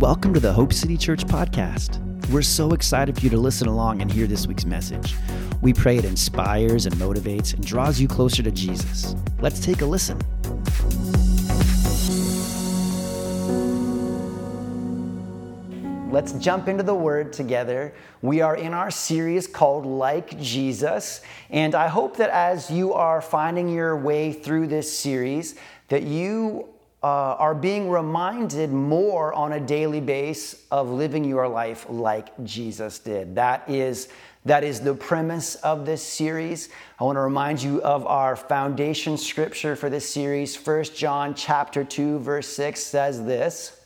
Welcome to the Hope City Church podcast. We're so excited for you to listen along and hear this week's message. We pray it inspires and motivates and draws you closer to Jesus. Let's take a listen. Let's jump into the word together. We are in our series called Like Jesus, and I hope that as you are finding your way through this series, that you uh, are being reminded more on a daily basis of living your life like Jesus did. That is, that is the premise of this series. I want to remind you of our foundation scripture for this series. 1 John chapter 2 verse 6 says this.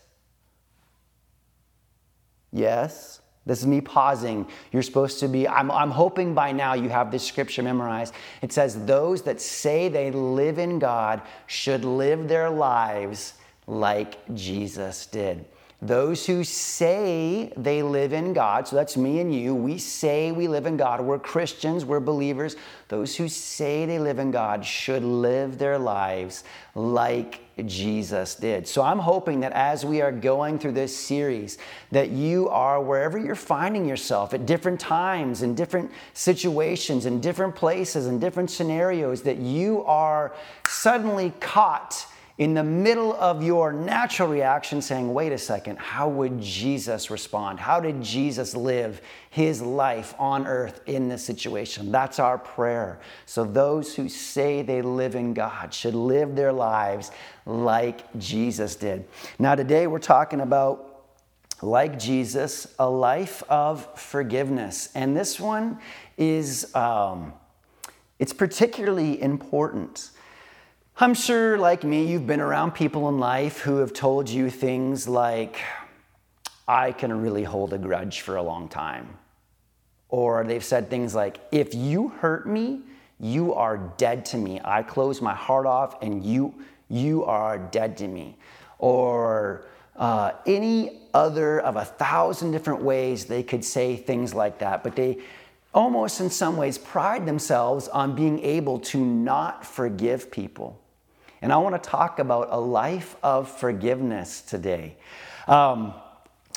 Yes. This is me pausing. You're supposed to be, I'm, I'm hoping by now you have this scripture memorized. It says, Those that say they live in God should live their lives like Jesus did. Those who say they live in God, so that's me and you, we say we live in God. We're Christians, we're believers. Those who say they live in God should live their lives like Jesus did. So I'm hoping that as we are going through this series, that you are wherever you're finding yourself at different times, in different situations, in different places, in different scenarios, that you are suddenly caught in the middle of your natural reaction saying, wait a second, how would Jesus respond? How did Jesus live his life on earth in this situation? That's our prayer. So, those who say they live in God should live their lives like Jesus did. Now, today we're talking about like Jesus, a life of forgiveness. And this one is, um, it's particularly important I'm sure, like me, you've been around people in life who have told you things like, I can really hold a grudge for a long time. Or they've said things like, if you hurt me, you are dead to me. I close my heart off and you, you are dead to me. Or uh, any other of a thousand different ways they could say things like that. But they almost, in some ways, pride themselves on being able to not forgive people. And I want to talk about a life of forgiveness today. Um,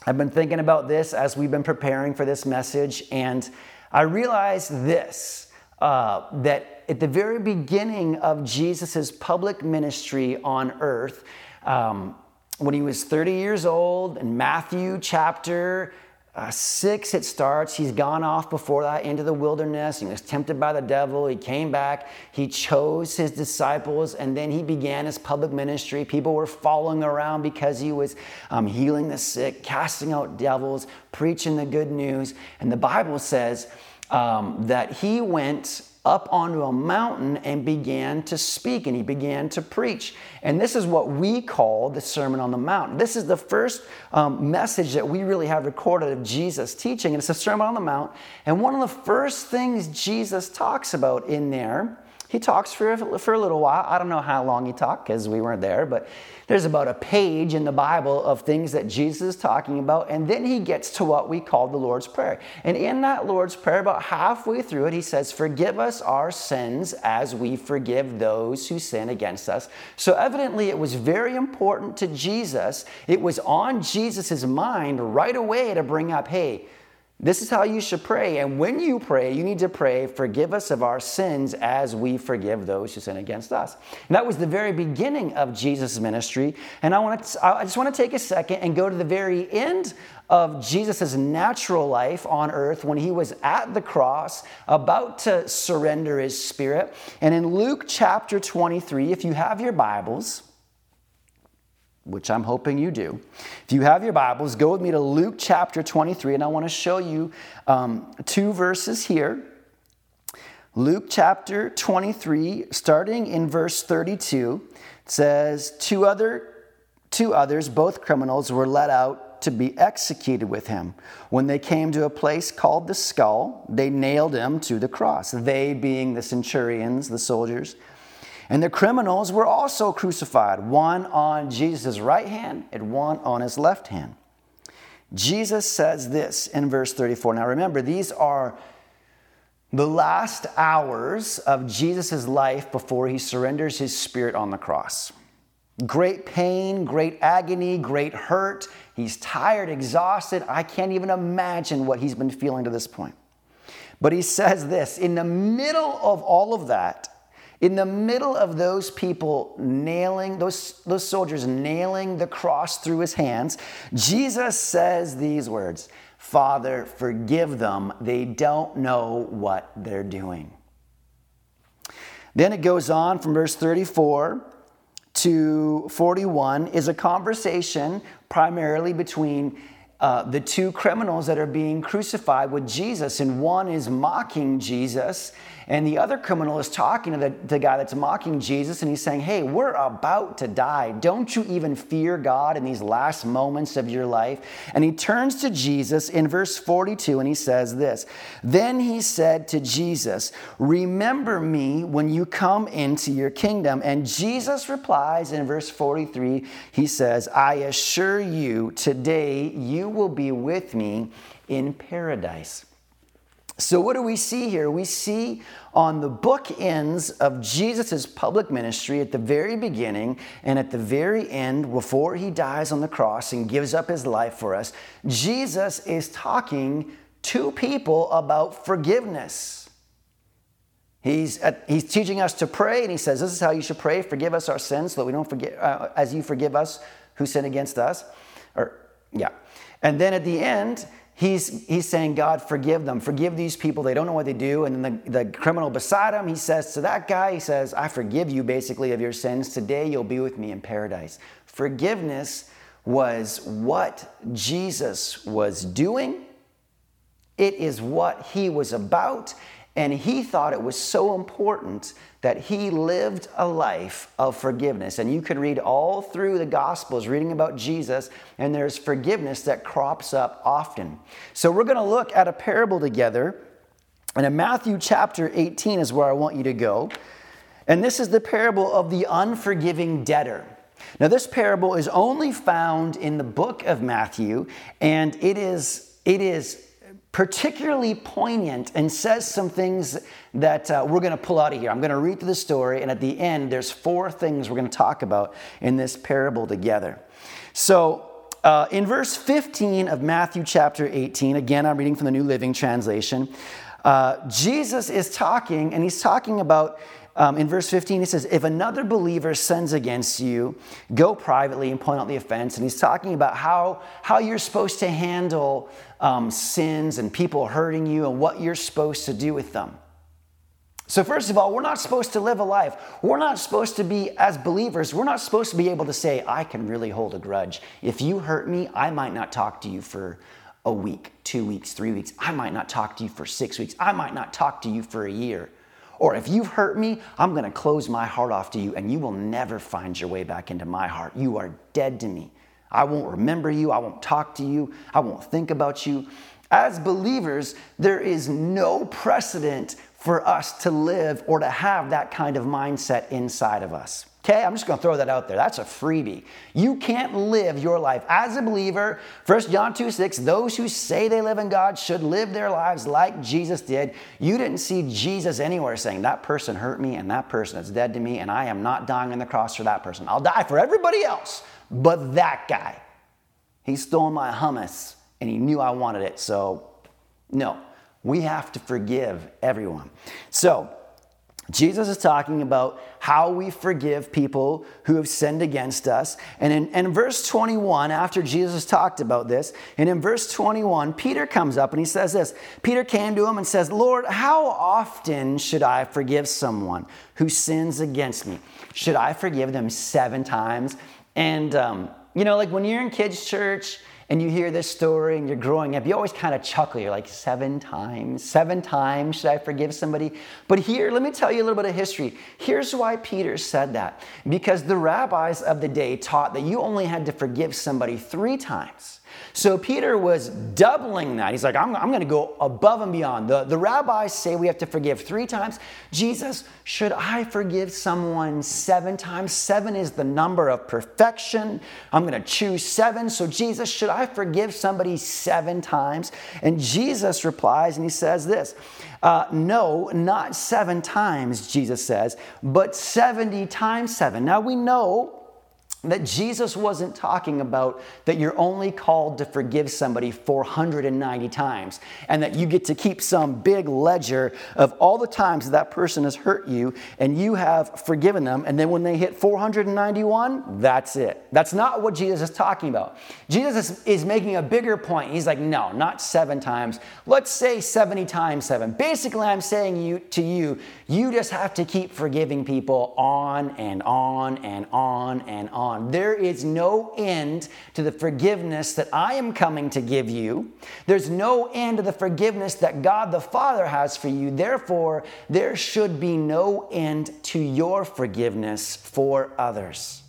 I've been thinking about this as we've been preparing for this message, and I realized this uh, that at the very beginning of Jesus' public ministry on earth, um, when he was 30 years old, in Matthew chapter uh, six, it starts. He's gone off before that into the wilderness. He was tempted by the devil. He came back. He chose his disciples, and then he began his public ministry. People were following around because he was um, healing the sick, casting out devils, preaching the good news. And the Bible says um, that he went up onto a mountain and began to speak and he began to preach. And this is what we call the Sermon on the Mount. This is the first um, message that we really have recorded of Jesus teaching, and it's a Sermon on the Mount. And one of the first things Jesus talks about in there he talks for, for a little while. I don't know how long he talked because we weren't there, but there's about a page in the Bible of things that Jesus is talking about. And then he gets to what we call the Lord's Prayer. And in that Lord's Prayer, about halfway through it, he says, Forgive us our sins as we forgive those who sin against us. So evidently, it was very important to Jesus. It was on Jesus' mind right away to bring up, hey, this is how you should pray. And when you pray, you need to pray, Forgive us of our sins as we forgive those who sin against us. And that was the very beginning of Jesus' ministry. And I, want to, I just want to take a second and go to the very end of Jesus' natural life on earth when he was at the cross, about to surrender his spirit. And in Luke chapter 23, if you have your Bibles, which I'm hoping you do. If you have your Bibles, go with me to Luke chapter 23, and I want to show you um, two verses here. Luke chapter 23, starting in verse 32, says, Two, other, two others, both criminals, were let out to be executed with him. When they came to a place called the skull, they nailed him to the cross, they being the centurions, the soldiers. And the criminals were also crucified, one on Jesus' right hand and one on his left hand. Jesus says this in verse 34. Now remember, these are the last hours of Jesus' life before he surrenders his spirit on the cross. Great pain, great agony, great hurt. He's tired, exhausted. I can't even imagine what he's been feeling to this point. But he says this in the middle of all of that, in the middle of those people nailing, those, those soldiers nailing the cross through his hands, Jesus says these words Father, forgive them. They don't know what they're doing. Then it goes on from verse 34 to 41 is a conversation primarily between uh, the two criminals that are being crucified with Jesus, and one is mocking Jesus, and the other criminal is talking to the, the guy that's mocking Jesus, and he's saying, Hey, we're about to die. Don't you even fear God in these last moments of your life? And he turns to Jesus in verse 42 and he says this Then he said to Jesus, Remember me when you come into your kingdom. And Jesus replies in verse 43, he says, I assure you, today you will be with me in paradise. So, what do we see here? We see on the bookends of Jesus' public ministry at the very beginning and at the very end, before he dies on the cross and gives up his life for us, Jesus is talking to people about forgiveness. He's, at, he's teaching us to pray, and he says, This is how you should pray forgive us our sins so that we don't forget, uh, as you forgive us who sin against us. Or, yeah. And then at the end, he's, he's saying, God, forgive them. Forgive these people. They don't know what they do. And then the, the criminal beside him, he says to that guy, he says, I forgive you basically of your sins. Today you'll be with me in paradise. Forgiveness was what Jesus was doing, it is what he was about. And he thought it was so important that he lived a life of forgiveness. And you can read all through the Gospels reading about Jesus, and there's forgiveness that crops up often. So we're going to look at a parable together. And in Matthew chapter 18 is where I want you to go. And this is the parable of the unforgiving debtor. Now, this parable is only found in the book of Matthew, and it is, it is particularly poignant and says some things that uh, we're going to pull out of here. I'm going to read through the story, and at the end, there's four things we're going to talk about in this parable together. So, uh, in verse 15 of Matthew chapter 18, again, I'm reading from the New Living Translation, uh, Jesus is talking, and he's talking about um, in verse 15, he says, If another believer sins against you, go privately and point out the offense. And he's talking about how, how you're supposed to handle um, sins and people hurting you and what you're supposed to do with them. So, first of all, we're not supposed to live a life. We're not supposed to be, as believers, we're not supposed to be able to say, I can really hold a grudge. If you hurt me, I might not talk to you for a week, two weeks, three weeks. I might not talk to you for six weeks. I might not talk to you for a year. Or if you've hurt me, I'm going to close my heart off to you and you will never find your way back into my heart. You are dead to me. I won't remember you. I won't talk to you. I won't think about you. As believers, there is no precedent for us to live or to have that kind of mindset inside of us. Okay, I'm just gonna throw that out there. That's a freebie. You can't live your life as a believer. 1 John 2 6, those who say they live in God should live their lives like Jesus did. You didn't see Jesus anywhere saying, That person hurt me and that person is dead to me, and I am not dying on the cross for that person. I'll die for everybody else, but that guy. He stole my hummus and he knew I wanted it. So, no, we have to forgive everyone. So, Jesus is talking about how we forgive people who have sinned against us. And in, in, verse 21, after Jesus talked about this, and in verse 21, Peter comes up and he says this Peter came to him and says, Lord, how often should I forgive someone who sins against me? Should I forgive them seven times? And, um, you know, like when you're in kids' church, and you hear this story and you're growing up, you always kind of chuckle. You're like, seven times, seven times should I forgive somebody? But here, let me tell you a little bit of history. Here's why Peter said that. Because the rabbis of the day taught that you only had to forgive somebody three times. So Peter was doubling that. He's like, I'm, I'm going to go above and beyond. The, the rabbis say we have to forgive three times. Jesus, should I forgive someone seven times? Seven is the number of perfection. I'm going to choose seven. So, Jesus, should I forgive somebody seven times? And Jesus replies and he says this uh, No, not seven times, Jesus says, but 70 times seven. Now we know that Jesus wasn't talking about that you're only called to forgive somebody 490 times and that you get to keep some big ledger of all the times that, that person has hurt you and you have forgiven them. And then when they hit 491 that's it. That's not what jesus is talking about. Jesus is, making a bigger point. He's like no not seven times. Let's say 70 times seven. Basically i'm saying you to you you just have to keep forgiving people on and on and on and on on. There is no end to the forgiveness that I am coming to give you. There's no end to the forgiveness that God the Father has for you. Therefore, there should be no end to your forgiveness for others.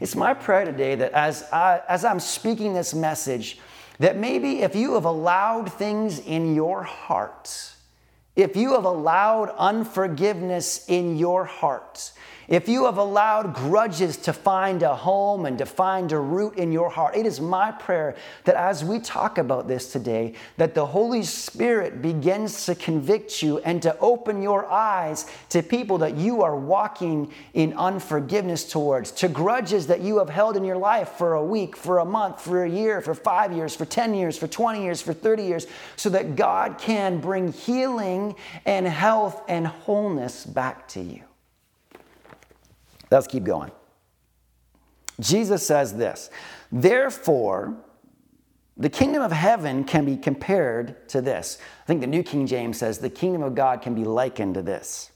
It's my prayer today that as, I, as I'm speaking this message, that maybe if you have allowed things in your heart, if you have allowed unforgiveness in your heart, if you have allowed grudges to find a home and to find a root in your heart, it is my prayer that as we talk about this today, that the Holy Spirit begins to convict you and to open your eyes to people that you are walking in unforgiveness towards, to grudges that you have held in your life for a week, for a month, for a year, for five years, for 10 years, for 20 years, for 30 years, so that God can bring healing and health and wholeness back to you. Let's keep going. Jesus says this Therefore, the kingdom of heaven can be compared to this. I think the New King James says the kingdom of God can be likened to this.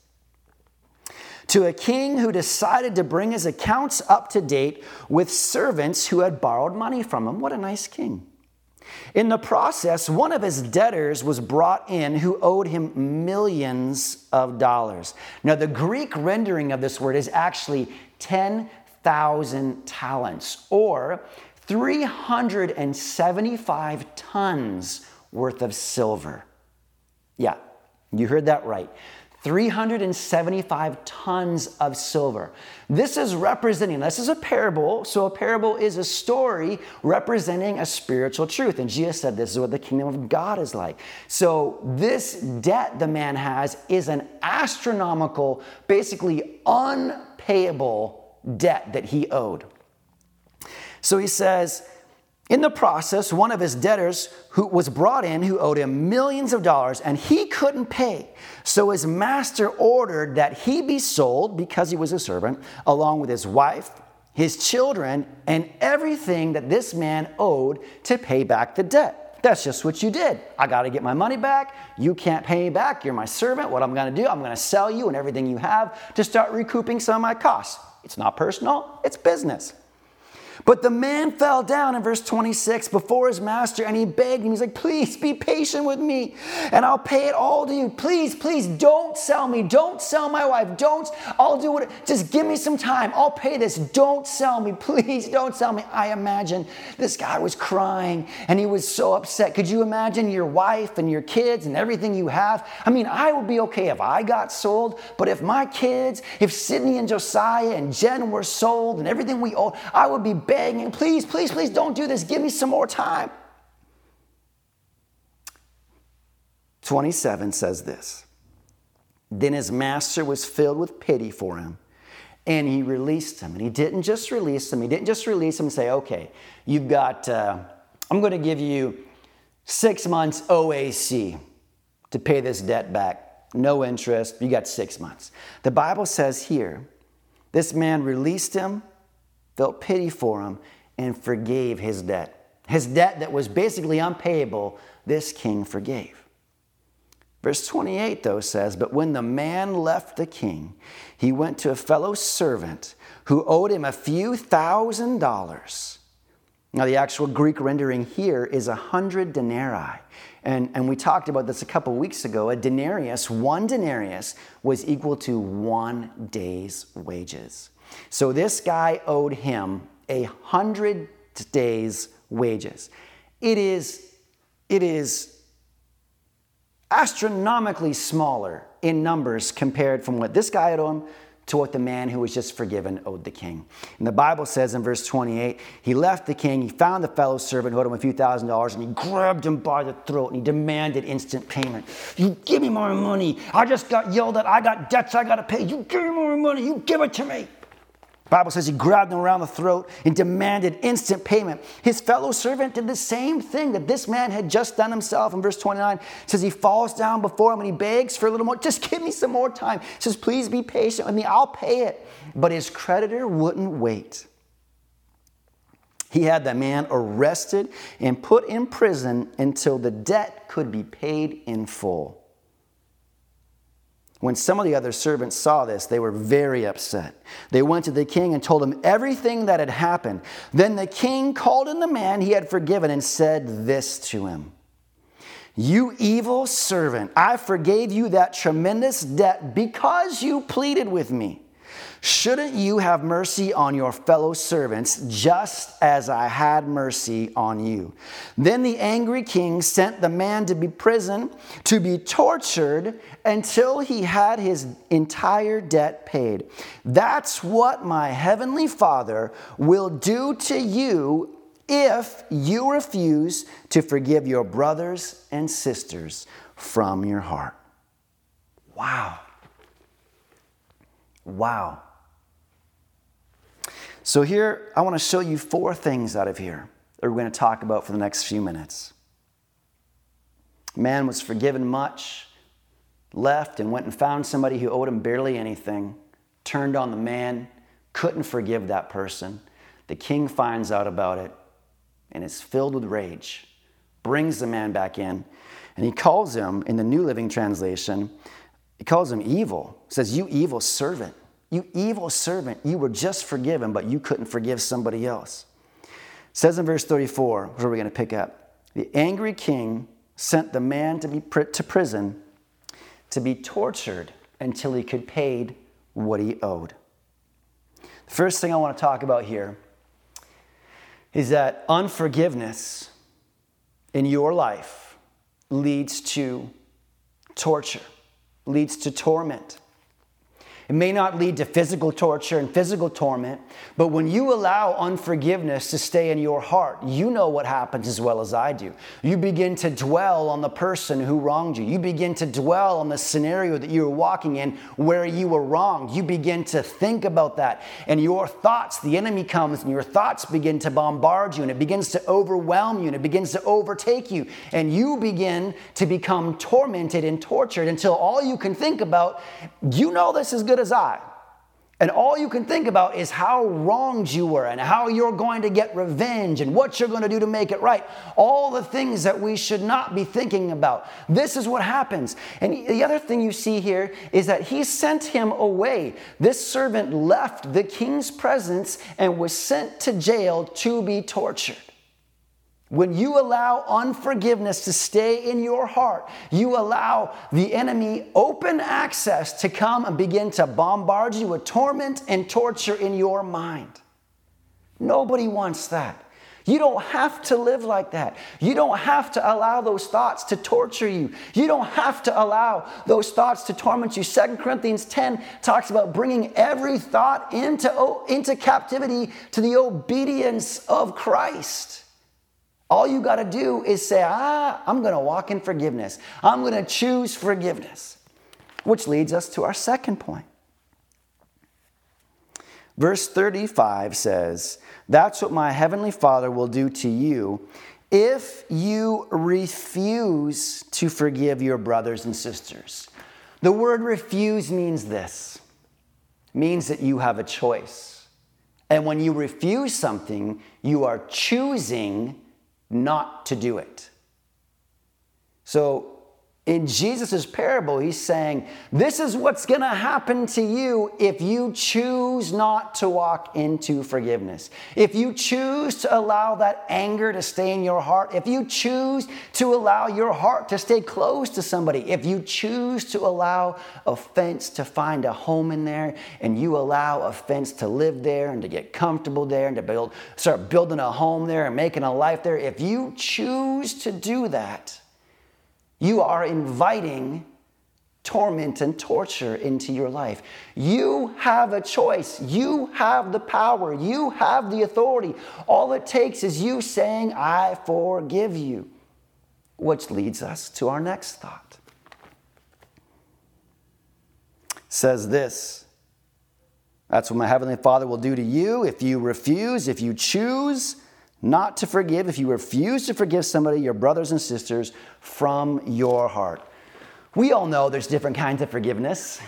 To a king who decided to bring his accounts up to date with servants who had borrowed money from him. What a nice king. In the process, one of his debtors was brought in who owed him millions of dollars. Now, the Greek rendering of this word is actually 10,000 talents or 375 tons worth of silver. Yeah, you heard that right. 375 tons of silver. This is representing, this is a parable. So, a parable is a story representing a spiritual truth. And Jesus said, This is what the kingdom of God is like. So, this debt the man has is an astronomical, basically unpayable debt that he owed. So, he says, in the process, one of his debtors who was brought in who owed him millions of dollars and he couldn't pay. So his master ordered that he be sold because he was a servant, along with his wife, his children, and everything that this man owed to pay back the debt. That's just what you did. I got to get my money back. You can't pay me back. You're my servant. What I'm going to do, I'm going to sell you and everything you have to start recouping some of my costs. It's not personal, it's business. But the man fell down in verse 26 before his master and he begged him. He's like, Please be patient with me and I'll pay it all to you. Please, please don't sell me. Don't sell my wife. Don't, I'll do it. Just give me some time. I'll pay this. Don't sell me. Please don't sell me. I imagine this guy was crying and he was so upset. Could you imagine your wife and your kids and everything you have? I mean, I would be okay if I got sold, but if my kids, if Sydney and Josiah and Jen were sold and everything we own, I would be begging, please, please, please don't do this. Give me some more time. 27 says this Then his master was filled with pity for him and he released him. And he didn't just release him, he didn't just release him and say, okay, you've got, uh, I'm going to give you six months OAC to pay this debt back. No interest, you got six months. The Bible says here, this man released him felt pity for him, and forgave his debt. His debt that was basically unpayable, this king forgave. Verse 28, though, says, But when the man left the king, he went to a fellow servant who owed him a few thousand dollars. Now, the actual Greek rendering here is a hundred denarii. And, and we talked about this a couple weeks ago. A denarius, one denarius, was equal to one day's wages. So this guy owed him a hundred days' wages. It is, it is astronomically smaller in numbers compared from what this guy owed him to what the man who was just forgiven owed the king. And the Bible says in verse 28 he left the king, he found the fellow servant who owed him a few thousand dollars, and he grabbed him by the throat and he demanded instant payment. You give me more money. I just got yelled at. I got debts I got to pay. You give me more money. You give it to me. Bible says he grabbed him around the throat and demanded instant payment. His fellow servant did the same thing that this man had just done himself. In verse 29, says he falls down before him and he begs for a little more. Just give me some more time. Says, please be patient with me. I'll pay it. But his creditor wouldn't wait. He had the man arrested and put in prison until the debt could be paid in full. When some of the other servants saw this, they were very upset. They went to the king and told him everything that had happened. Then the king called in the man he had forgiven and said this to him You evil servant, I forgave you that tremendous debt because you pleaded with me. Shouldn't you have mercy on your fellow servants just as I had mercy on you? Then the angry king sent the man to be prison, to be tortured until he had his entire debt paid. That's what my heavenly Father will do to you if you refuse to forgive your brothers and sisters from your heart. Wow. Wow. So, here, I want to show you four things out of here that we're going to talk about for the next few minutes. Man was forgiven much, left and went and found somebody who owed him barely anything, turned on the man, couldn't forgive that person. The king finds out about it and is filled with rage, brings the man back in, and he calls him, in the New Living Translation, he calls him evil. Says, You evil servant. You evil servant, you were just forgiven, but you couldn't forgive somebody else. It says in verse 34, where we're going to pick up. The angry king sent the man to be put to prison to be tortured until he could pay what he owed. The first thing I want to talk about here is that unforgiveness in your life leads to torture, leads to torment. It may not lead to physical torture and physical torment, but when you allow unforgiveness to stay in your heart, you know what happens as well as I do. You begin to dwell on the person who wronged you. You begin to dwell on the scenario that you were walking in where you were wronged. You begin to think about that. And your thoughts, the enemy comes and your thoughts begin to bombard you and it begins to overwhelm you and it begins to overtake you. And you begin to become tormented and tortured until all you can think about, you know this is good good as I. And all you can think about is how wronged you were and how you're going to get revenge and what you're going to do to make it right. All the things that we should not be thinking about. This is what happens. And the other thing you see here is that he sent him away. This servant left the king's presence and was sent to jail to be tortured. When you allow unforgiveness to stay in your heart, you allow the enemy open access to come and begin to bombard you with torment and torture in your mind. Nobody wants that. You don't have to live like that. You don't have to allow those thoughts to torture you. You don't have to allow those thoughts to torment you. Second Corinthians 10 talks about bringing every thought into, into captivity to the obedience of Christ. All you got to do is say, ah, I'm going to walk in forgiveness. I'm going to choose forgiveness. Which leads us to our second point. Verse 35 says, That's what my heavenly Father will do to you if you refuse to forgive your brothers and sisters. The word refuse means this means that you have a choice. And when you refuse something, you are choosing not to do it. So in Jesus' parable, he's saying, This is what's going to happen to you if you choose not to walk into forgiveness. If you choose to allow that anger to stay in your heart, if you choose to allow your heart to stay close to somebody, if you choose to allow offense to find a home in there, and you allow offense to live there and to get comfortable there and to build, start building a home there and making a life there, if you choose to do that, you are inviting torment and torture into your life. You have a choice. You have the power. You have the authority. All it takes is you saying, I forgive you. Which leads us to our next thought. Says this That's what my Heavenly Father will do to you if you refuse, if you choose not to forgive, if you refuse to forgive somebody, your brothers and sisters, from your heart. We all know there's different kinds of forgiveness.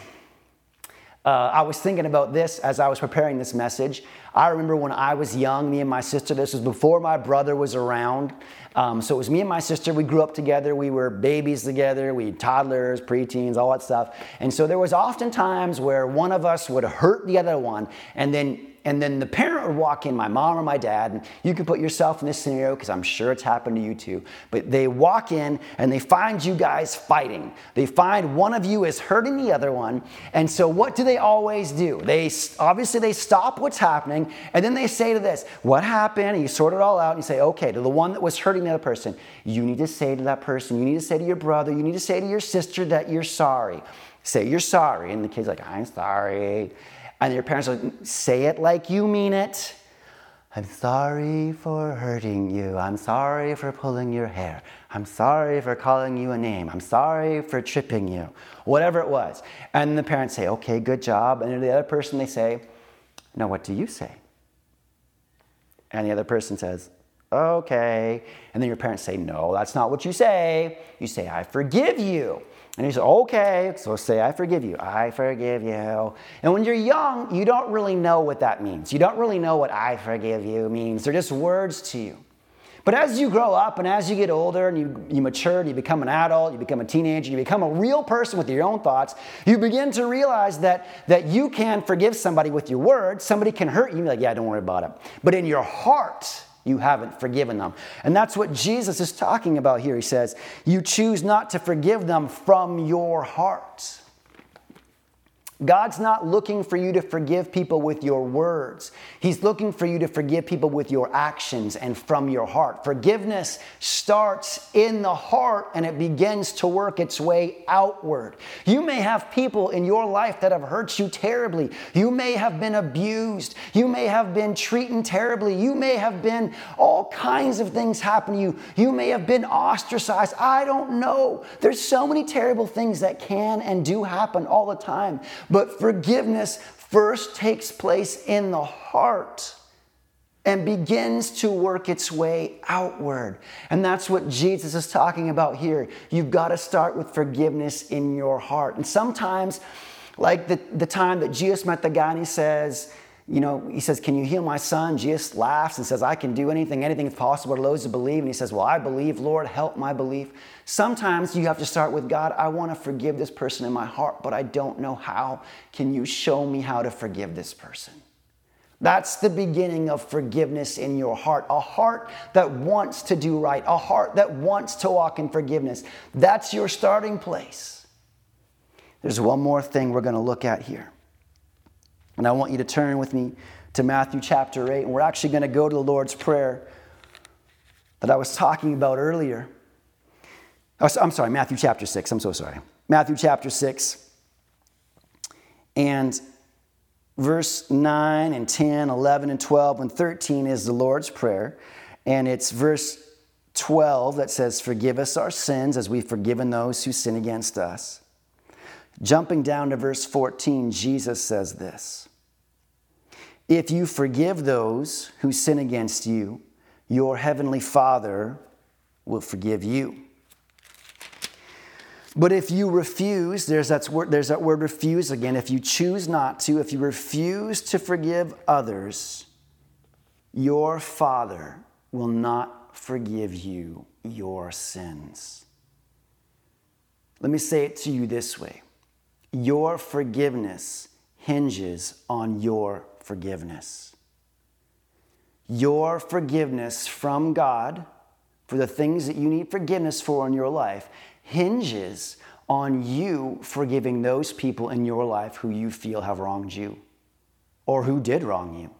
Uh, I was thinking about this as I was preparing this message. I remember when I was young, me and my sister, this was before my brother was around. Um, so it was me and my sister. We grew up together. We were babies together. We toddlers, preteens, all that stuff. And so there was often times where one of us would hurt the other one, and then and then the parent would walk in, my mom or my dad, and you can put yourself in this scenario because I'm sure it's happened to you too. But they walk in and they find you guys fighting. They find one of you is hurting the other one. And so what do they always do? They obviously they stop what's happening and then they say to this, what happened? And you sort it all out and you say, okay, to the one that was hurting the other person, you need to say to that person, you need to say to your brother, you need to say to your sister that you're sorry. Say you're sorry. And the kid's like, I'm sorry. And your parents will say it like you mean it. I'm sorry for hurting you. I'm sorry for pulling your hair. I'm sorry for calling you a name. I'm sorry for tripping you. Whatever it was. And the parents say, okay, good job. And to the other person, they say, now what do you say? And the other person says, okay. And then your parents say, no, that's not what you say. You say, I forgive you. And he said, okay, so say, I forgive you. I forgive you. And when you're young, you don't really know what that means. You don't really know what I forgive you means. They're just words to you. But as you grow up and as you get older and you, you mature and you become an adult, you become a teenager, you become a real person with your own thoughts, you begin to realize that, that you can forgive somebody with your words. Somebody can hurt you, like, yeah, don't worry about it. But in your heart, you haven't forgiven them. And that's what Jesus is talking about here. He says, You choose not to forgive them from your heart. God's not looking for you to forgive people with your words. He's looking for you to forgive people with your actions and from your heart. Forgiveness starts in the heart and it begins to work its way outward. You may have people in your life that have hurt you terribly. You may have been abused. You may have been treated terribly. You may have been all kinds of things happen to you. You may have been ostracized. I don't know. There's so many terrible things that can and do happen all the time. But forgiveness first takes place in the heart and begins to work its way outward. And that's what Jesus is talking about here. You've got to start with forgiveness in your heart. And sometimes, like the, the time that Jesus met the guy and he says, you know, he says, Can you heal my son? Jesus laughs and says, I can do anything, anything is possible to those who believe. And he says, Well, I believe, Lord, help my belief. Sometimes you have to start with God, I want to forgive this person in my heart, but I don't know how. Can you show me how to forgive this person? That's the beginning of forgiveness in your heart. A heart that wants to do right, a heart that wants to walk in forgiveness. That's your starting place. There's one more thing we're going to look at here. And I want you to turn with me to Matthew chapter 8. And we're actually going to go to the Lord's Prayer that I was talking about earlier. Oh, I'm sorry, Matthew chapter 6. I'm so sorry. Matthew chapter 6. And verse 9 and 10, 11 and 12 and 13 is the Lord's Prayer. And it's verse 12 that says, Forgive us our sins as we've forgiven those who sin against us. Jumping down to verse 14, Jesus says this If you forgive those who sin against you, your heavenly Father will forgive you. But if you refuse, there's that, word, there's that word refuse again. If you choose not to, if you refuse to forgive others, your Father will not forgive you your sins. Let me say it to you this way your forgiveness hinges on your forgiveness. Your forgiveness from God for the things that you need forgiveness for in your life hinges on you forgiving those people in your life who you feel have wronged you or who did wrong you.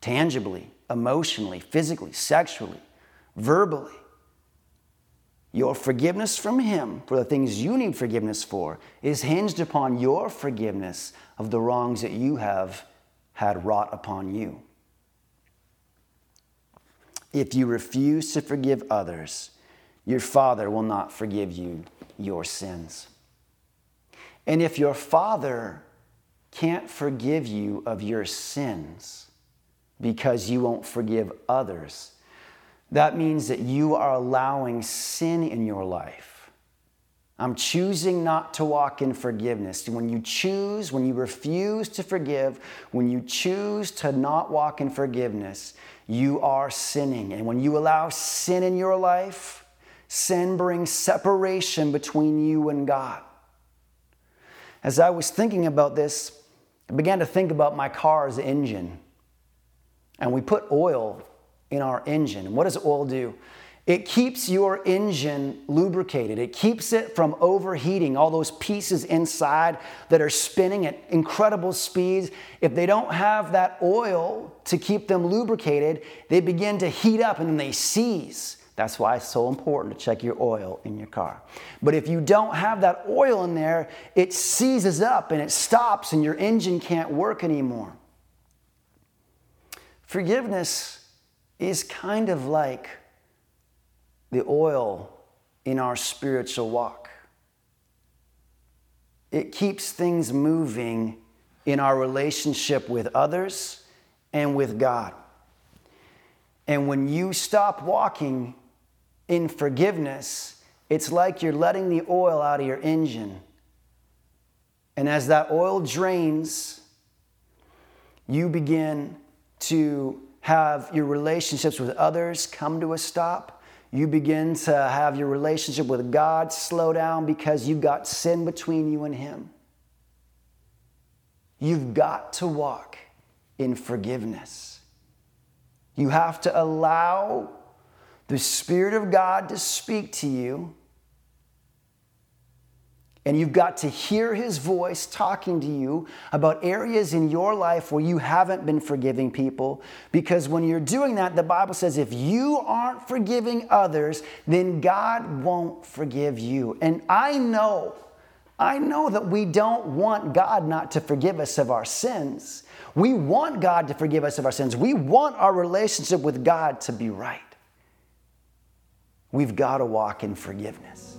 Tangibly, emotionally, physically, sexually, verbally. Your forgiveness from Him for the things you need forgiveness for is hinged upon your forgiveness of the wrongs that you have had wrought upon you. If you refuse to forgive others, your Father will not forgive you your sins. And if your Father can't forgive you of your sins because you won't forgive others, that means that you are allowing sin in your life. I'm choosing not to walk in forgiveness. When you choose, when you refuse to forgive, when you choose to not walk in forgiveness, you are sinning. And when you allow sin in your life, sin brings separation between you and God. As I was thinking about this, I began to think about my car's engine. And we put oil in our engine. And what does oil do? It keeps your engine lubricated. It keeps it from overheating. All those pieces inside that are spinning at incredible speeds, if they don't have that oil to keep them lubricated, they begin to heat up and then they seize. That's why it's so important to check your oil in your car. But if you don't have that oil in there, it seizes up and it stops and your engine can't work anymore. Forgiveness is kind of like the oil in our spiritual walk. It keeps things moving in our relationship with others and with God. And when you stop walking in forgiveness, it's like you're letting the oil out of your engine. And as that oil drains, you begin to have your relationships with others come to a stop. You begin to have your relationship with God slow down because you've got sin between you and Him. You've got to walk in forgiveness. You have to allow the Spirit of God to speak to you. And you've got to hear His voice talking to you about areas in your life where you haven't been forgiving people. Because when you're doing that, the Bible says if you aren't forgiving others, then God won't forgive you. And I know, I know that we don't want God not to forgive us of our sins. We want God to forgive us of our sins. We want our relationship with God to be right. We've got to walk in forgiveness.